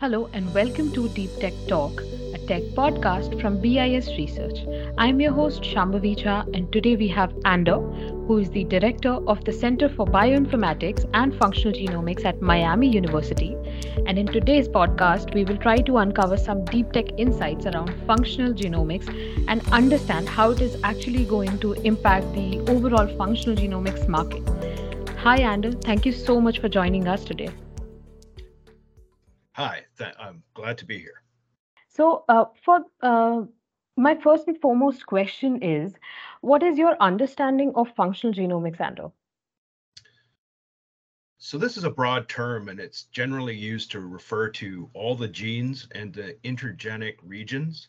Hello and welcome to Deep Tech Talk, a tech podcast from BIS Research. I'm your host Shambhavi Jha, and today we have Andor, who is the director of the Center for Bioinformatics and Functional Genomics at Miami University. And in today's podcast, we will try to uncover some deep tech insights around functional genomics and understand how it is actually going to impact the overall functional genomics market. Hi, Andor. Thank you so much for joining us today. Hi, th- I'm glad to be here. So, uh, for uh, my first and foremost question is, what is your understanding of functional genomics, Andor? So this is a broad term and it's generally used to refer to all the genes and the intergenic regions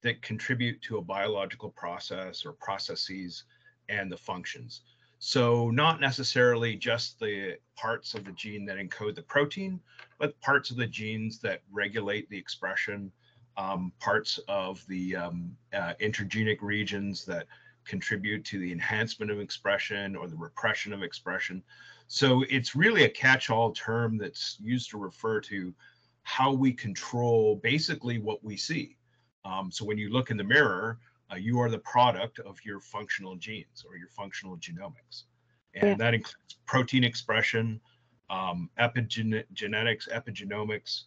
that contribute to a biological process or processes and the functions. So not necessarily just the parts of the gene that encode the protein, but parts of the genes that regulate the expression, um, parts of the um, uh, intergenic regions that contribute to the enhancement of expression or the repression of expression. So it's really a catch-all term that's used to refer to how we control basically what we see. Um, so when you look in the mirror, uh, you are the product of your functional genes or your functional genomics. And yeah. that includes protein expression, um, epigenetics, epigenomics,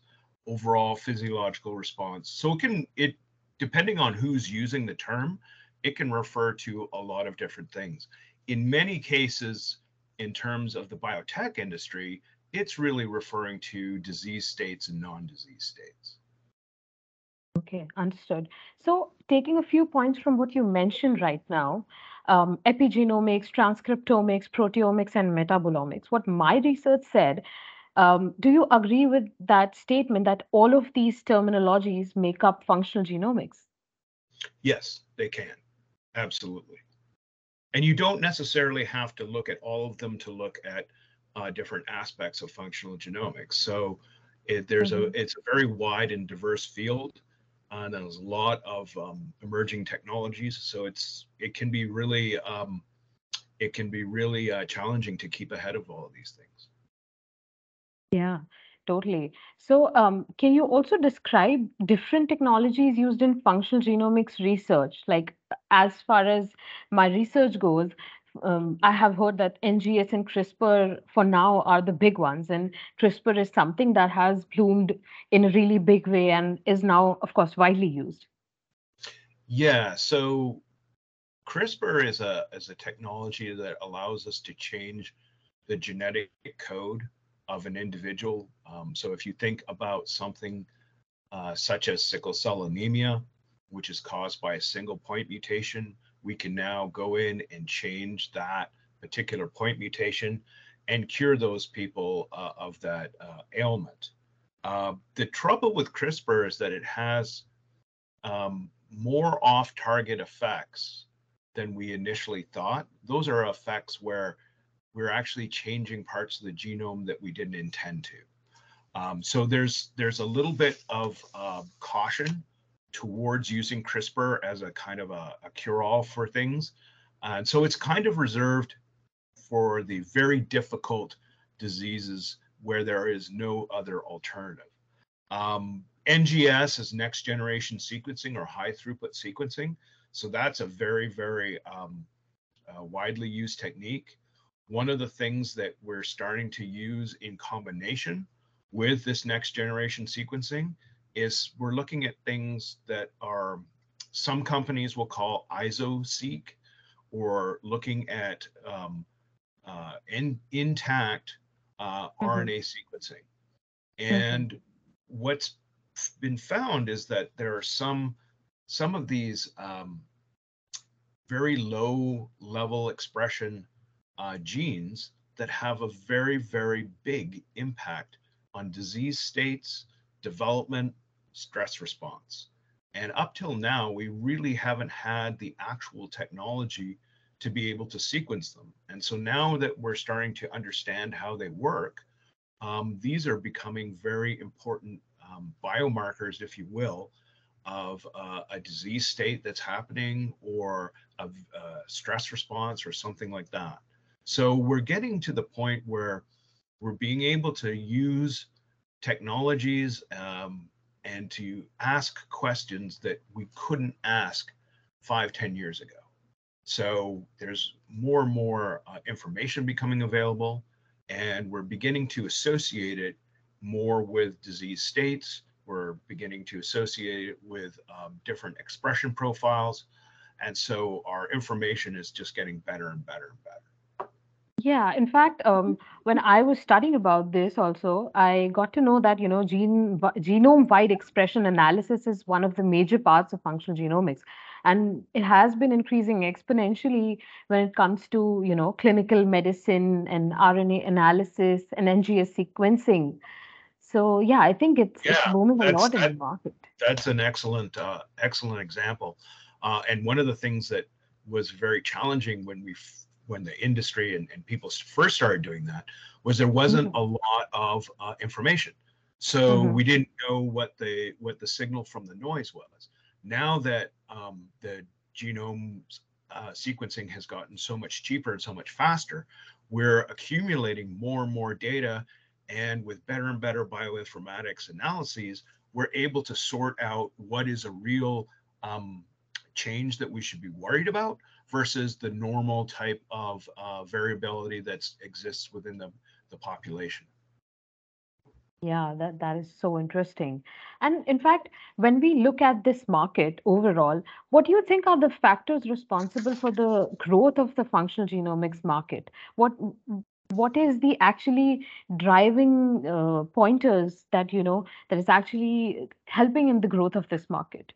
overall physiological response. So it can, it depending on who's using the term, it can refer to a lot of different things. In many cases, in terms of the biotech industry, it's really referring to disease states and non-disease states. Okay, understood. So taking a few points from what you mentioned right now, um, epigenomics, transcriptomics, proteomics, and metabolomics, what my research said, um, do you agree with that statement that all of these terminologies make up functional genomics? Yes, they can. Absolutely. And you don't necessarily have to look at all of them to look at uh, different aspects of functional genomics. So it, there's mm-hmm. a it's a very wide and diverse field and there's a lot of um, emerging technologies. So it's it can be really um, it can be really uh, challenging to keep ahead of all of these things. Yeah, totally. So, um, can you also describe different technologies used in functional genomics research? Like, as far as my research goes, um, I have heard that NGS and CRISPR for now are the big ones, and CRISPR is something that has bloomed in a really big way and is now, of course, widely used. Yeah, so CRISPR is a is a technology that allows us to change the genetic code of an individual. Um, so if you think about something uh, such as sickle cell anemia, which is caused by a single point mutation, we can now go in and change that particular point mutation and cure those people uh, of that uh, ailment. Uh, the trouble with CRISPR is that it has um, more off target effects than we initially thought. Those are effects where we're actually changing parts of the genome that we didn't intend to. Um, so there's there's a little bit of uh, caution towards using CRISPR as a kind of a, a cure-all for things. And so it's kind of reserved for the very difficult diseases where there is no other alternative. Um, NGS is next generation sequencing or high throughput sequencing. So that's a very, very um, uh, widely used technique. One of the things that we're starting to use in combination with this next generation sequencing is we're looking at things that are some companies will call iso-seq or looking at um, uh, in, intact uh, mm-hmm. RNA sequencing. And mm-hmm. what's been found is that there are some some of these um, very low level expression uh, genes that have a very very big impact on disease states, development, stress response. And up till now, we really haven't had the actual technology to be able to sequence them. And so now that we're starting to understand how they work, um, these are becoming very important um, biomarkers, if you will, of uh, a disease state that's happening or a, a stress response or something like that. So we're getting to the point where we're being able to use technologies um, and to ask questions that we couldn't ask five, ten years ago. So there's more and more uh, information becoming available, and we're beginning to associate it more with disease states. We're beginning to associate it with um, different expression profiles. And so our information is just getting better and better and better. Yeah, in fact, um, when I was studying about this also, I got to know that, you know, gene genome-wide expression analysis is one of the major parts of functional genomics. And it has been increasing exponentially when it comes to, you know, clinical medicine and RNA analysis and NGS sequencing. So yeah, I think it's it's Yeah, booming a that's lot in the that market. that's an excellent uh, excellent example. Uh, and one of the things that was very challenging when we f- when the industry and, and people first started doing that was there wasn't hmm a lot of uh, information. So hmm we didn't know what the what the signal from the noise was. Now that um, the genome uh, sequencing has gotten so much cheaper and so much faster, we're accumulating more and more data and with better and better bioinformatics analyses, we're able to sort out what is a real um, change that we should be worried about versus the normal type of uh, variability that exists within the, the population. Yeah, that that is so interesting. And in fact, when we look at this market overall, what do you think are the factors responsible for the growth of the functional genomics market? What what is the actually driving uh, pointers that you know that is actually helping in the growth of this market?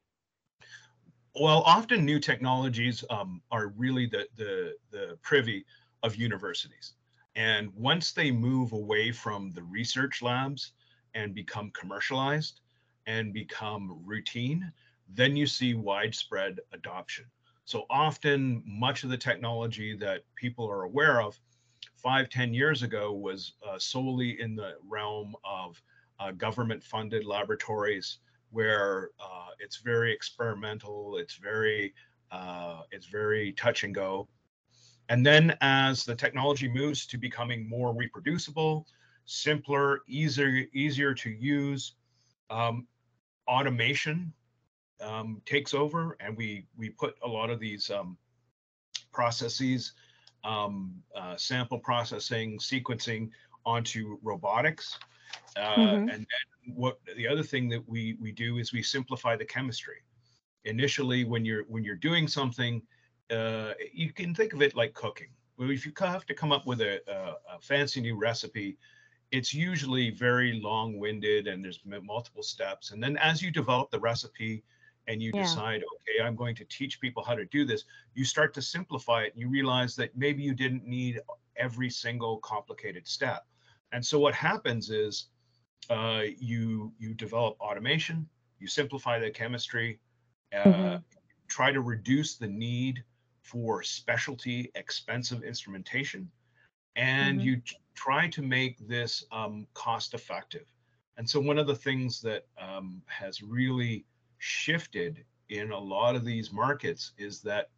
Well, often new technologies um, are really the, the, the privy of universities. And once they move away from the research labs and become commercialized and become routine, then you see widespread adoption. So often, much of the technology that people are aware of five, ten years ago was uh, solely in the realm of uh, government funded laboratories where uh, it's very experimental, it's very uh, it's very touch and go. And then as the technology moves to becoming more reproducible, simpler, easier easier to use, um, automation um, takes over, and we we put a lot of these um, processes, um, uh, sample processing, sequencing onto robotics. Uh, Mm-hmm. and then what the other thing that we we do is we simplify the chemistry. Initially, when you're when you're doing something, uh, you can think of it like cooking. Well, if you have to come up with a, a, a fancy new recipe, it's usually very long-winded and there's multiple steps. And then as you develop the recipe and you Yeah. decide, okay, I'm going to teach people how to do this, you start to simplify it and you realize that maybe you didn't need every single complicated step. And so what happens is uh, you you develop automation, you simplify the chemistry, uh, Mm-hmm. try to reduce the need for specialty expensive instrumentation and Mm-hmm. you t- try to make this um, cost effective. And so, one of the things that um, has really shifted in a lot of these markets is that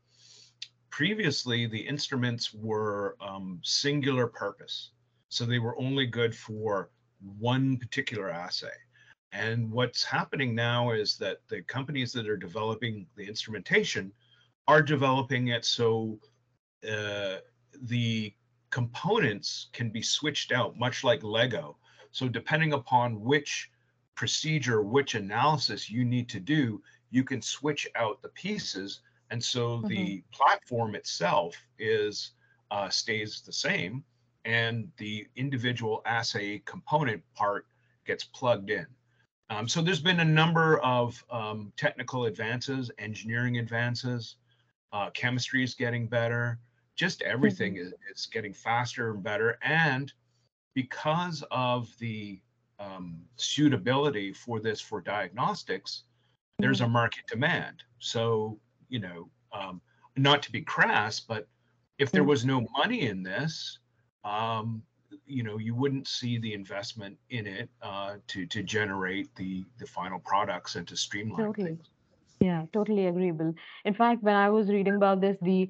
previously the instruments were um, singular purpose. So, they were only good for one particular assay. And what's happening now is that the companies that are developing the instrumentation are developing it so uh, the components can be switched out, much like Lego. So, depending upon which procedure, which analysis you need to do, you can switch out the pieces. And so Mm-hmm. the platform itself is uh, stays the same, and the individual assay component part gets plugged in. Um, so there's been a number of um, technical advances, engineering advances, uh, chemistry is getting better, just everything Mm-hmm. is, is getting faster and better. And because of the um, suitability for this for diagnostics, there's Mm-hmm. a market demand. So, you know, um, not to be crass, but if there Mm-hmm. was no money in this, um, you know, you wouldn't see the investment in it uh, to to generate the the final products and to streamline Totally. things. Yeah, totally agreeable. In fact, when I was reading about this, the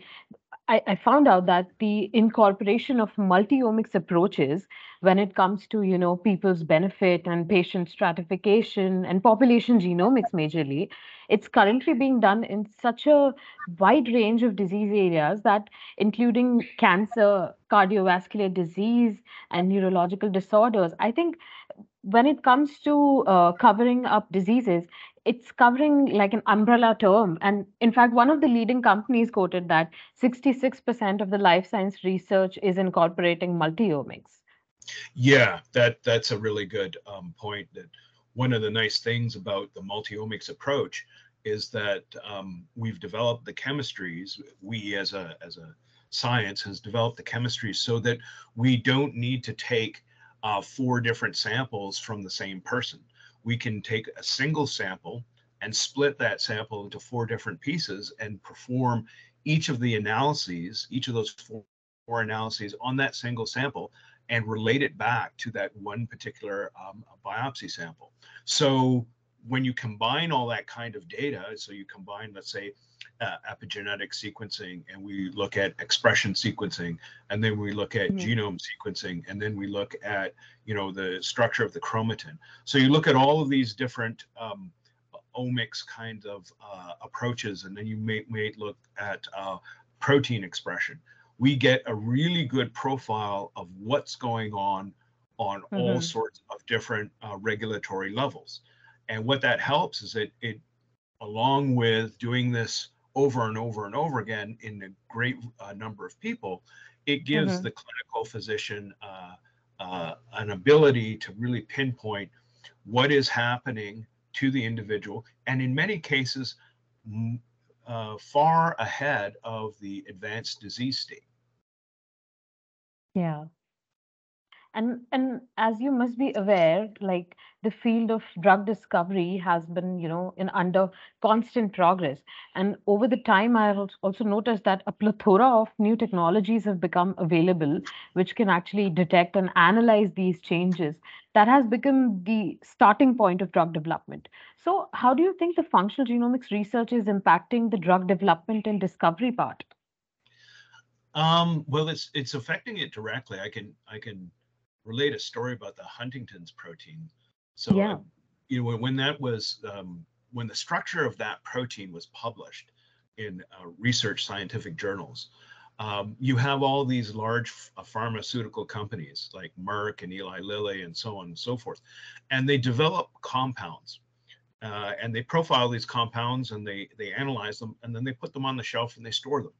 I, I found out that the incorporation of multi-omics approaches when it comes to you know people's benefit and patient stratification and population genomics majorly it's currently being done in such a wide range of disease areas that including cancer cardiovascular disease and neurological disorders i think when it comes to uh, covering up diseases it's covering like an umbrella term. And in fact, one of the leading companies quoted that 66% of the life science research is incorporating multiomics. Yeah, that that's a really good um, point. That one of the nice things about the multiomics approach is that um, we've developed the chemistries. We as a as a science has developed the chemistries so that we don't need to take uh, four different samples from the same person we can take a single sample and split that sample into four different pieces and perform each of the analyses, each of those four, four analyses on that single sample and relate it back to that one particular um, biopsy sample. So when you combine all that kind of data, so you combine, let's say, uh, epigenetic sequencing and we look at expression sequencing and then we look at mm-hmm. genome sequencing and then we look at you know the structure of the chromatin so you look at all of these different um, omics kind of uh, approaches and then you may, may look at uh, protein expression we get a really good profile of what's going on on mm-hmm. all sorts of different uh, regulatory levels and what that helps is it it along with doing this over and over and over again in a great uh, number of people, it gives mm-hmm. the clinical physician uh, uh, an ability to really pinpoint what is happening to the individual, and in many cases, uh, far ahead of the advanced disease state. Yeah, and and as you must be aware like the field of drug discovery has been you know in under constant progress. And over the time i have also noticed that a plethora of new technologies have become available which can actually detect and analyze these changes that has become the starting point of drug development. So how do you think the functional genomics research is impacting the drug development and discovery part? Um, well it's it's affecting it directly. I can i can relate a story about the Huntington's protein. So, yeah. you know, when, when that was, um, when the structure of that protein was published in uh, research scientific journals, um, you have all these large uh, pharmaceutical companies like Merck and Eli Lilly and so on and so forth, and they develop compounds. Uh, and they profile these compounds and they they analyze them and then they put them on the shelf and they store them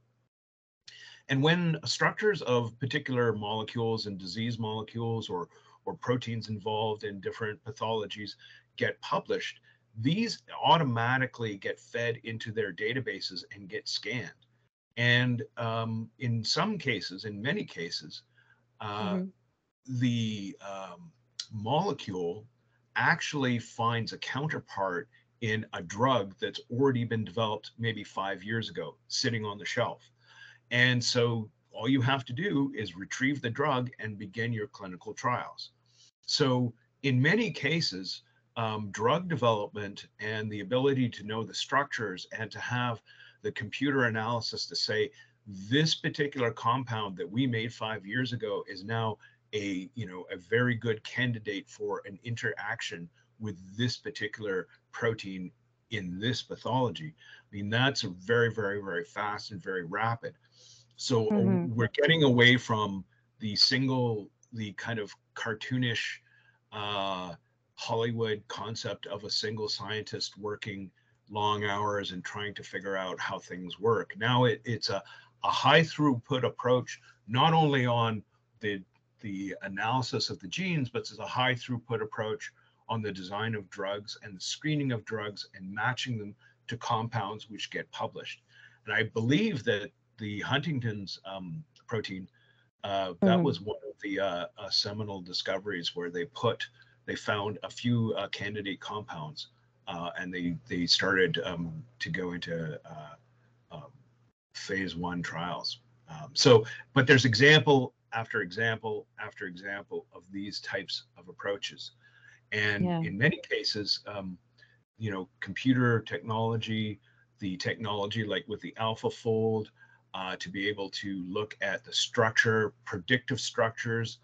and when structures of particular molecules and disease molecules or, or proteins involved in different pathologies get published, these automatically get fed into their databases and get scanned. And um, in some cases, in many cases, uh, mm-hmm. the um, molecule actually finds a counterpart in a drug that's already been developed maybe five years ago, sitting on the shelf. And so all you have to do is retrieve the drug and begin your clinical trials. So in many cases, um, drug development and the ability to know the structures and to have the computer analysis to say this particular compound that we made five years ago is now a you know a very good candidate for an interaction with this particular protein in this pathology. I mean, that's very, very, very fast and very rapid. So mm-hmm. we're getting away from the single, the kind of cartoonish uh, Hollywood concept of a single scientist working long hours and trying to figure out how things work. Now it, it's a, a high throughput approach, not only on the the analysis of the genes, but it's a high throughput approach on the design of drugs and the screening of drugs and matching them to compounds which get published. And I believe that the Huntington's um, protein, uh, that mm. was one of the uh, uh, seminal discoveries where they put, they found a few uh, candidate compounds uh, and they, they started um, to go into uh, um, phase one trials. Um, so, but there's example after example after example of these types of approaches. And yeah. in many cases, um, you know, computer technology, the technology like with the AlphaFold, uh, to be able to look at the structure, predictive structures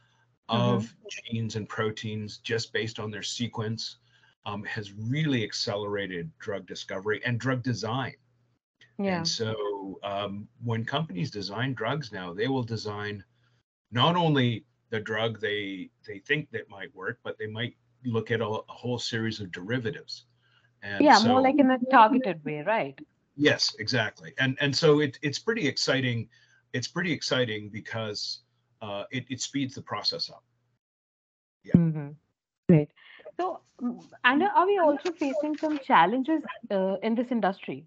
Mm-hmm. of genes and proteins just based on their sequence, um, has really accelerated drug discovery and drug design. Yeah. And so um, when companies design drugs now, they will design not only the drug they they think that might work, but they might look at a, a whole series of derivatives. And Yeah, so, more like in a targeted way, right? yes, exactly. And and so it, it's pretty exciting. It's pretty exciting because uh, it, it speeds the process up. Mm-hmm. Great. So, and are we also facing some challenges uh, in this industry?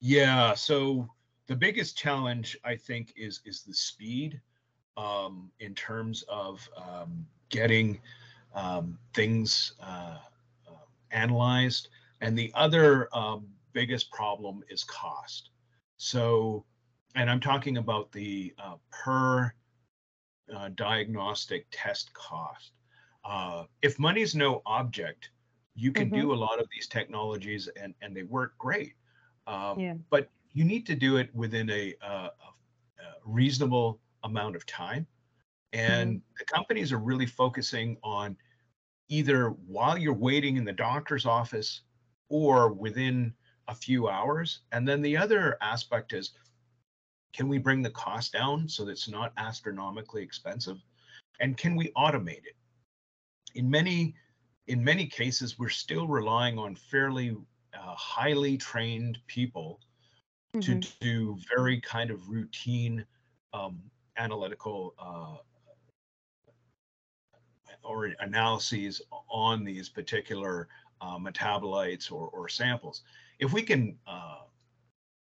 Yeah. So the biggest challenge I think is is the speed um, in terms of um, getting um, things uh, uh, analyzed, and the other um, biggest problem is cost. So, and I'm talking about the uh, per uh, diagnostic test cost. Uh, if money's no object, you can Mhm. do a lot of these technologies and and they work great. Um, Yeah. But you need to do it within a, uh, a, a reasonable amount of time. And the companies are really focusing on either while you're waiting in the doctor's office or within a few hours. And then the other aspect is can we bring the cost down so that it's not astronomically expensive? And can we automate it? In many in many cases, we're still relying on fairly uh, highly trained people to Mhm. do very kind of routine um, analytical uh, or analyses on these particular uh, metabolites or, or samples. If we can uh,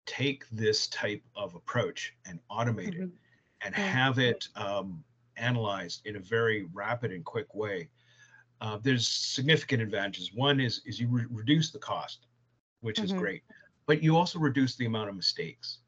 take this type of approach and automate it Mhm. and Yeah. have it um, analyzed in a very rapid and quick way, uh, there's significant advantages. One is is you re- reduce the cost, which is Mhm. great, but you also reduce the amount of mistakes.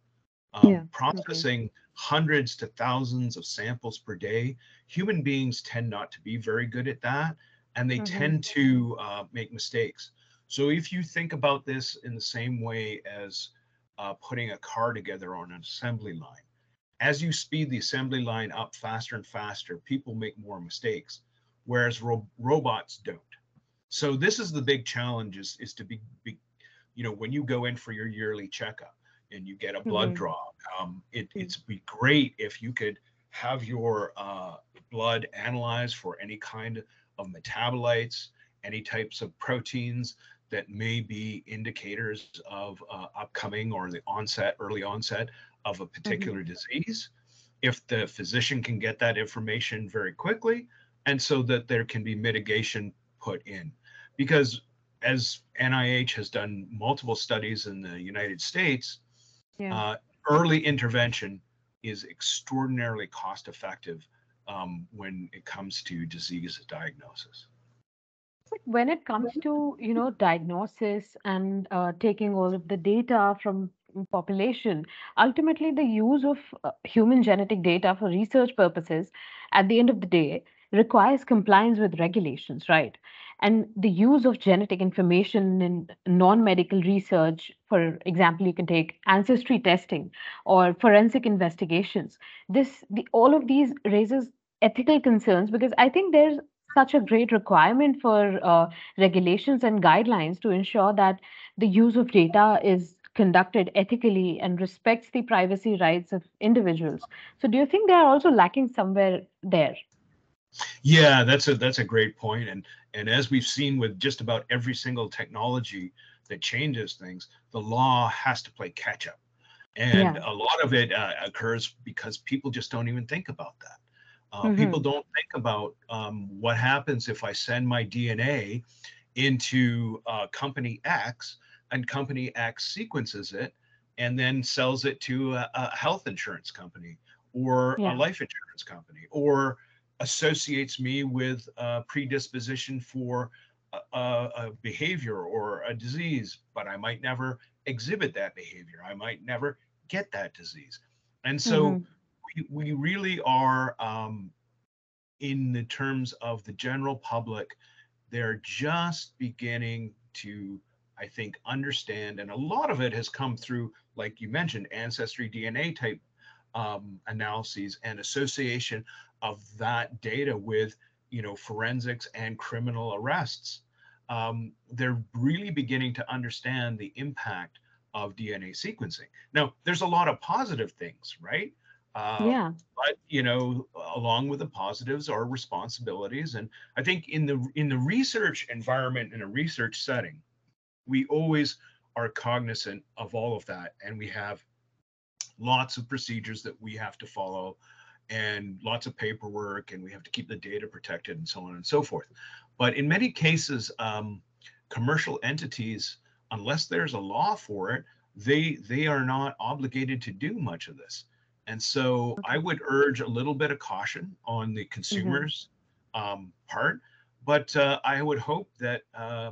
Um, Yeah, processing hundreds to thousands of samples per day, human beings tend not to be very good at that, and they Mhm. tend to uh, make mistakes. So if you think about this in the same way as uh, putting a car together on an assembly line, as you speed the assembly line up faster and faster, people make more mistakes, whereas ro- robots don't. So this is the big challenge: is, is to be, be, you know, when you go in for your yearly checkup and you get a blood Mhm. draw, um, it, it's be great if you could have your uh, blood analyzed for any kind of metabolites, any types of proteins that may be indicators of uh, upcoming or the onset, early onset of a particular disease. If the physician can get that information very quickly, and so that there can be mitigation put in. Because as NIH has done multiple studies in the United States, Yeah. uh, early intervention is extraordinarily cost effective um, when it comes to disease diagnosis. But when it comes to, you know, diagnosis and uh, taking all of the data from population, ultimately the use of uh, human genetic data for research purposes at the end of the day requires compliance with regulations, right? And the use of genetic information in non-medical research, for example, you can take ancestry testing or forensic investigations. This, the, all of these raises ethical concerns because I think there's such a great requirement for uh, regulations and guidelines to ensure that the use of data is conducted ethically and respects the privacy rights of individuals. So, do you think they are also lacking somewhere there? Yeah, that's a that's a great point. And and as we've seen with just about every single technology that changes things, the law has to play catch up. And Yeah. a lot of it uh, occurs because people just don't even think about that. Uh, Mhm. People don't think about um, what happens if I send my DNA into uh, company X and company X sequences it and then sells it to a, a health insurance company or Yeah. a life insurance company or associates me with a predisposition for a, a, behavior or a disease, but I might never exhibit that behavior. I might never get that disease. And so Mhm. we, we really are, um, in the terms of the general public, they're just beginning to, I think, understand, and a lot of it has come through, like you mentioned, ancestry DNA type um, analyses and association of that data with, you know, forensics and criminal arrests. Um, they're really beginning to understand the impact of DNA sequencing. Now, there's a lot of positive things, right? Uh, yeah. But you know, along with the positives are responsibilities, and I think in the in the research environment in a research setting, we always are cognizant of all of that, and we have lots of procedures that we have to follow, and lots of paperwork, and we have to keep the data protected, and so on and so forth. But in many cases, um, commercial entities, unless there's a law for it, they they are not obligated to do much of this and so I would urge a little bit of caution on the consumers mm-hmm. um, part, but uh, I would hope that uh,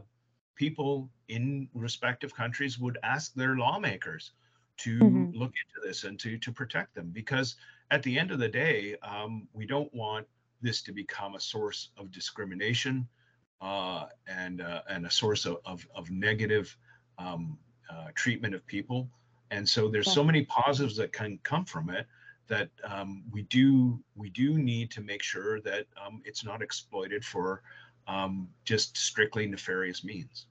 people in respective countries would ask their lawmakers to mm-hmm. look into this and to to protect them because at the end of the day, um, we don't want this to become a source of discrimination uh, and uh, and a source of of, of negative um, uh, treatment of people. And so there's so many positives that can come from it that um, we do we do need to make sure that um, it's not exploited for um, just strictly nefarious means.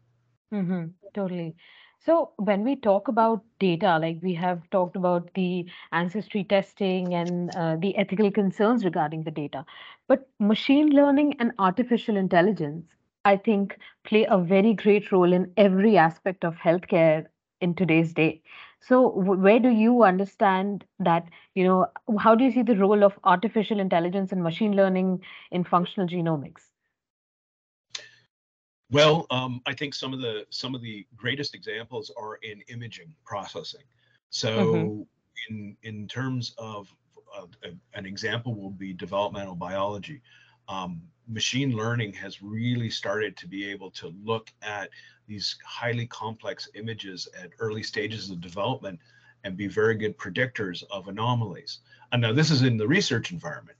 Mm-hmm, totally. So when we talk about data, like we have talked about the ancestry testing and uh, the ethical concerns regarding the data, but machine learning and artificial intelligence, I think, play a very great role in every aspect of healthcare in today's day. So where do you understand that, you know, how do you see the role of artificial intelligence and machine learning in functional genomics? Well, um, I think some of the some of the greatest examples are in imaging processing. So mm-hmm. in in terms of uh, an example will be developmental biology. Um, machine learning has really started to be able to look at these highly complex images at early stages of development and be very good predictors of anomalies. And now this is in the research environment.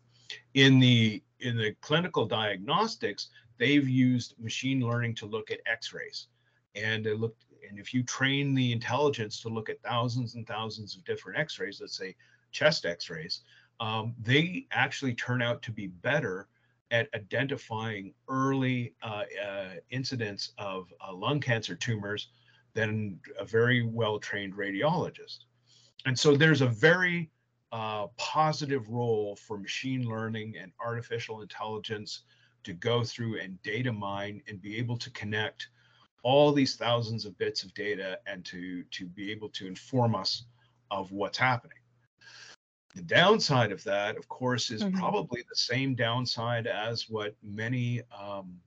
In the in the clinical diagnostics, they've used machine learning to look at X-rays, and they looked. And if you train the intelligence to look at thousands and thousands of different X-rays, let's say chest X-rays, um, they actually turn out to be better at identifying early uh, uh, incidents of uh, lung cancer tumors than a very well trained radiologist. And so there's a very uh, positive role for machine learning and artificial intelligence to go through and data mine and be able to connect all these thousands of bits of data and to to be able to inform us of what's happening the downside of that, of course, is mm-hmm. probably the same downside as what many um,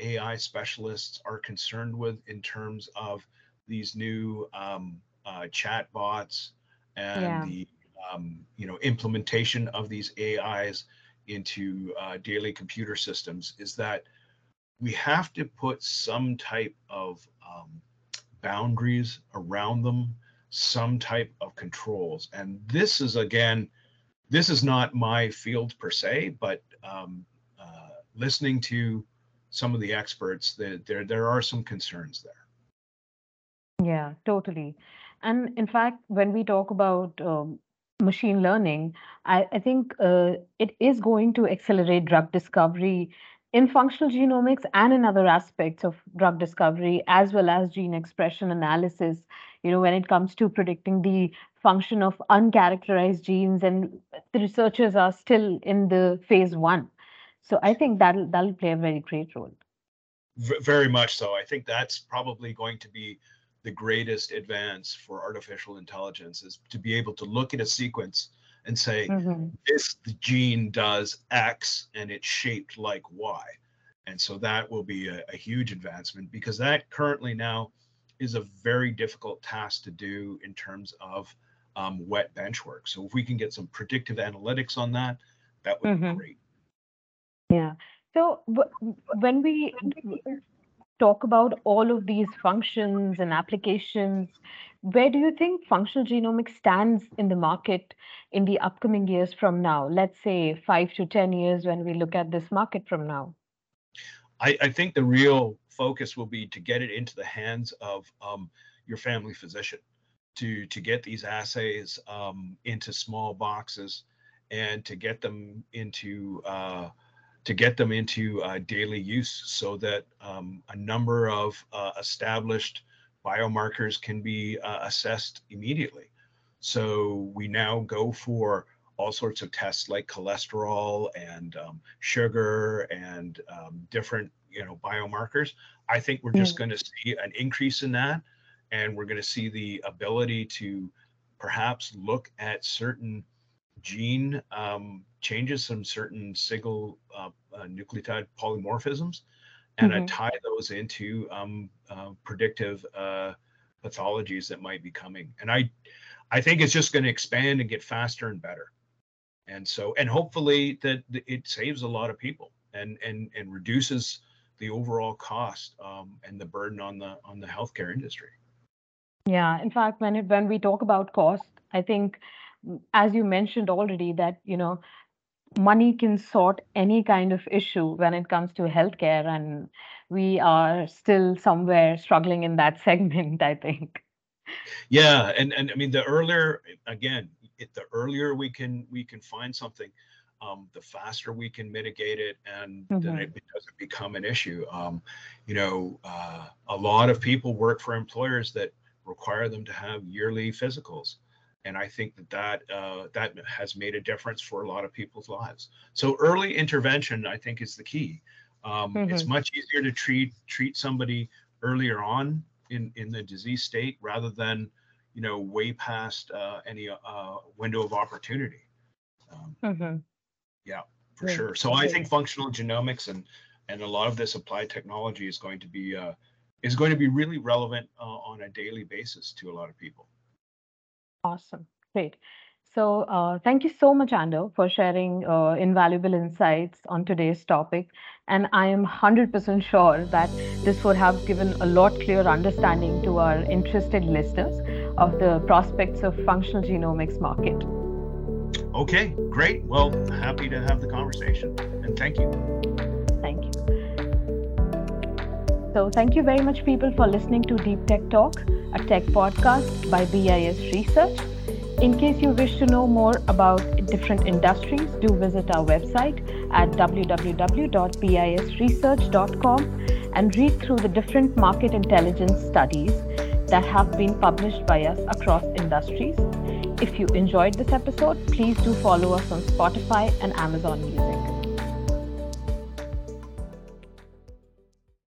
AI specialists are concerned with in terms of these new um, uh, chat bots and yeah. the um, you know implementation of these AIs into uh, daily computer systems. Is that we have to put some type of um, boundaries around them some type of controls. And this is again, this is not my field per se, but um, uh, listening to some of the experts, that there there are some concerns there. Yeah, totally. And in fact, when we talk about um, machine learning, I, I think uh, it is going to accelerate drug discovery in functional genomics and in other aspects of drug discovery, as well as gene expression analysis, you know, when it comes to predicting the function of uncharacterized genes, and the researchers are still in the phase one. So I think that'll that'll play a very great role. V- very much so. I think that's probably going to be the greatest advance for artificial intelligence is to be able to look at a sequence and say mm-hmm. this gene does X and it's shaped like Y. And so that will be a, a, huge advancement because that currently now is a very difficult task to do in terms of um, wet bench work. So if we can get some predictive analytics on that, that would mm-hmm. be great. Yeah. So w- when we talk about all of these functions and applications, where do you think functional genomics stands in the market in the upcoming years from now? Let's say five to 10 years when we look at this market from now. I, I think the real focus will be to get it into the hands of um, your family physician to to get these assays um, into small boxes and to get them into uh, to get them into uh, daily use so that um, a number of uh, established biomarkers can be uh, assessed immediately. So we now go for all sorts of tests like cholesterol and um, sugar and um, different you know biomarkers. I think we're just mm. going to see an increase in that, and we're going to see the ability to perhaps look at certain gene um, changes, some certain single uh, uh, nucleotide polymorphisms, and mm-hmm. tie those into um, uh, predictive uh, pathologies that might be coming. And I, I think it's just going to expand and get faster and better. And so, and hopefully that it saves a lot of people and and and reduces the overall cost um, and the burden on the on the healthcare industry. Yeah, in fact, when it when we talk about cost, I think, as you mentioned already, that you know, money can sort any kind of issue when it comes to healthcare, and we are still somewhere struggling in that segment. I think. Yeah, and and I mean the earlier again, it, the earlier we can we can find something, um, the faster we can mitigate it, and mm-hmm. then it doesn't become an issue. Um, you know, uh, a lot of people work for employers that require them to have yearly physicals, and I think that that uh, that has made a difference for a lot of people's lives. So early intervention, I think, is the key. Um, mm-hmm. It's much easier to treat treat somebody earlier on in in the disease state rather than you know way past uh, any uh, window of opportunity. Um, mm-hmm. Yeah, for sure. So I think functional genomics and and a lot of this applied technology is going to be uh, is going to be really relevant uh, on a daily basis to a lot of people. Awesome, great. So, uh, thank you so much, Andor, for sharing uh, invaluable insights on today's topic. And I am 100% sure that this would have given a lot clearer understanding to our interested listeners of the prospects of functional genomics market. Okay, great. Well, happy to have the conversation. And thank you. So, thank you very much, people, for listening to Deep Tech Talk, a tech podcast by BIS Research. In case you wish to know more about different industries, do visit our website at www.bisresearch.com and read through the different market intelligence studies that have been published by us across industries. If you enjoyed this episode, please do follow us on Spotify and Amazon Music.